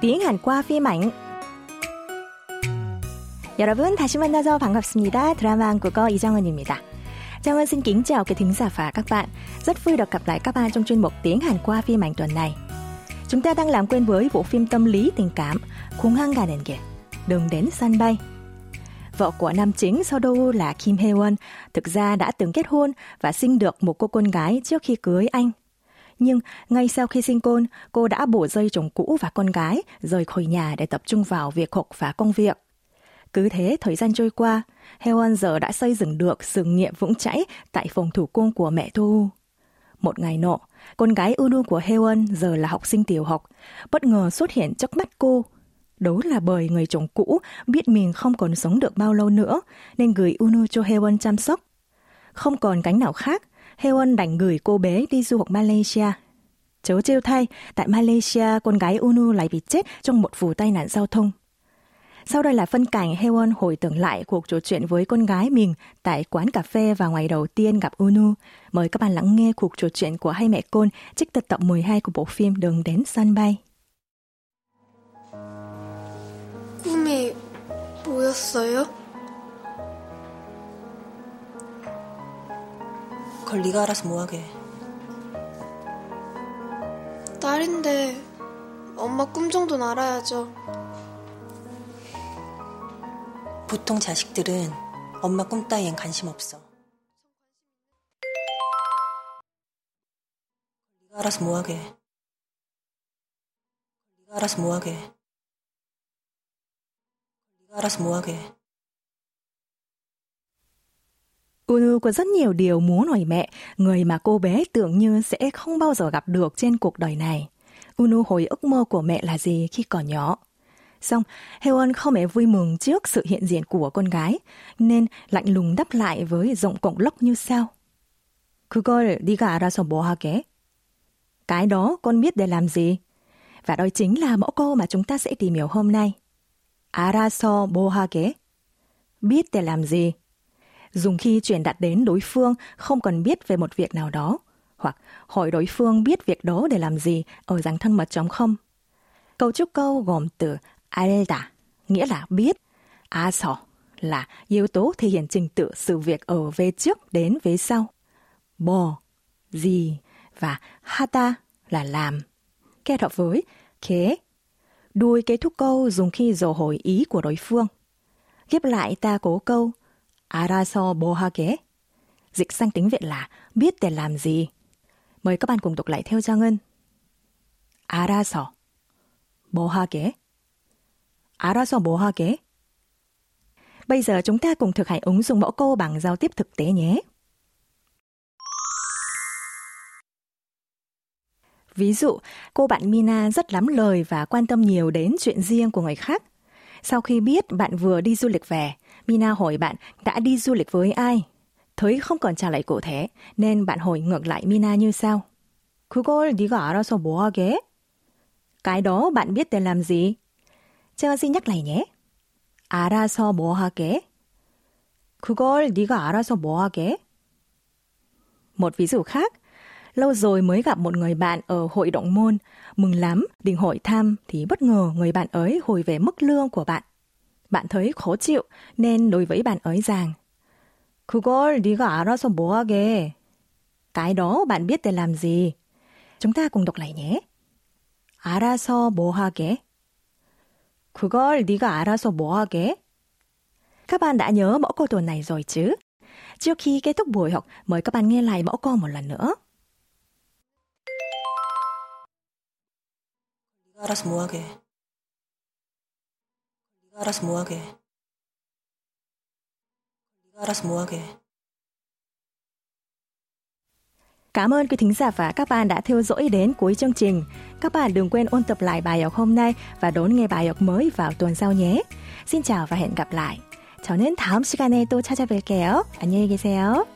tiếng Hàn qua phim ảnh. 여러분 다시 만나서 반갑습니다. 드라마 한국어 이정은입니다. Trang xin kính chào quý thính giả và các bạn. Rất vui được gặp lại các bạn trong chuyên mục tiếng Hàn qua phim ảnh tuần này. Chúng ta đang làm quen với bộ phim tâm lý tình cảm 공항 가는 길, đường đến sân bay. Vợ của nam chính sau đâu là Kim Hye Won, thực ra đã từng kết hôn và sinh được một cô con gái trước khi cưới anh. Nhưng ngay sau khi sinh con, cô đã bổ dây chồng cũ và con gái rời khỏi nhà để tập trung vào việc học và công việc. Cứ thế thời gian trôi qua, Heon giờ đã xây dựng được sự nghiệp vững chãi tại phòng thủ công của mẹ Thu. Một ngày nọ, con gái Unu của Heon giờ là học sinh tiểu học, bất ngờ xuất hiện trước mắt cô. Đó là bởi người chồng cũ biết mình không còn sống được bao lâu nữa, nên gửi Unu cho Heon chăm sóc. Không còn cánh nào khác, Heon đành gửi cô bé đi du học Malaysia. Chớ trêu thay, tại Malaysia, con gái Unu lại bị chết trong một vụ tai nạn giao thông. Sau đây là phân cảnh Heon hồi tưởng lại cuộc trò chuyện với con gái mình tại quán cà phê vào ngày đầu tiên gặp Unu. Mời các bạn lắng nghe cuộc trò chuyện của hai mẹ con trích từ tập 12 của bộ phim Đường đến sân bay. 꿈이 뭐였어요? 그걸 네가 알아서 뭐하게. 딸인데 엄마 꿈 정도는 알아야죠. 보통 자식들은 엄마 꿈 따위엔 관심 없어. 네가 알아서 뭐하게. 네가 알아서 뭐하게. 네가 알아서 뭐하게. Unu có rất nhiều điều muốn hỏi mẹ, người mà cô bé tưởng như sẽ không bao giờ gặp được trên cuộc đời này. Unu hồi ước mơ của mẹ là gì khi còn nhỏ? Xong, Heon không hề vui mừng trước sự hiện diện của con gái, nên lạnh lùng đáp lại với giọng cổng lốc như sau. 그걸 네가 알아서 뭐 하게? Cái đó con biết để làm gì? Và đó chính là mẫu câu mà chúng ta sẽ tìm hiểu hôm nay. 알아서 뭐 하게? Biết để làm gì? dùng khi truyền đạt đến đối phương không còn biết về một việc nào đó, hoặc hỏi đối phương biết việc đó để làm gì ở dạng thân mật chống không. Cấu trúc câu gồm từ alda, nghĩa là biết, aso là yếu tố thể hiện trình tự sự việc ở về trước đến về sau. Bo, gì và hata là làm. Kết hợp với kế. Đuôi kết thúc câu dùng khi dò hỏi ý của đối phương. Ghép lại ta cố câu 알아서 뭐 하게? Dịch sang tiếng Việt là biết để làm gì. Mời các bạn cùng đọc lại theo Trang Ngân. 알아서 뭐 하게? 알아서 뭐 하게? Bây giờ chúng ta cùng thực hành ứng dụng mẫu câu bằng giao tiếp thực tế nhé. Ví dụ, cô bạn Mina rất lắm lời và quan tâm nhiều đến chuyện riêng của người khác. Sau khi biết bạn vừa đi du lịch về, Mina hỏi bạn đã đi du lịch với ai. Thấy không còn trả lời cụ thể, nên bạn hỏi ngược lại Mina như sau. 그걸 네가 알아서 뭐 하게? Cái đó bạn biết để làm gì? 제가 xin nhắc lại nhé. 알아서 뭐 하게? 그걸 네가 알아서 뭐 하게? Một ví dụ khác, lâu rồi mới gặp một người bạn ở hội động môn, mừng lắm, định hỏi thăm thì bất ngờ người bạn ấy hồi về mức lương của bạn. Bạn thấy khó chịu nên đối với bạn ấy rằng 그걸 네가 알아서 뭐 하게? Cái đó bạn biết để làm gì? Chúng ta cùng đọc lại nhé. 알아서 뭐 하게? 그걸 네가 알아서 뭐 하게? Các bạn đã nhớ mẫu câu tuần này rồi chứ? Trước khi kết thúc buổi học, mời các bạn nghe lại mẫu câu một lần nữa. 네가 알아서 뭐하게. 네가 알아서 뭐하게. 네가 알아서 뭐하게. Cảm ơn quý thính giả và các bạn đã theo dõi đến cuối chương trình. Các bạn đừng quên ôn tập lại bài học hôm nay và đón nghe bài học mới vào tuần sau nhé. Xin chào và hẹn gặp lại. 저는 다음 시간에 또 찾아뵐게요. 안녕히 계세요.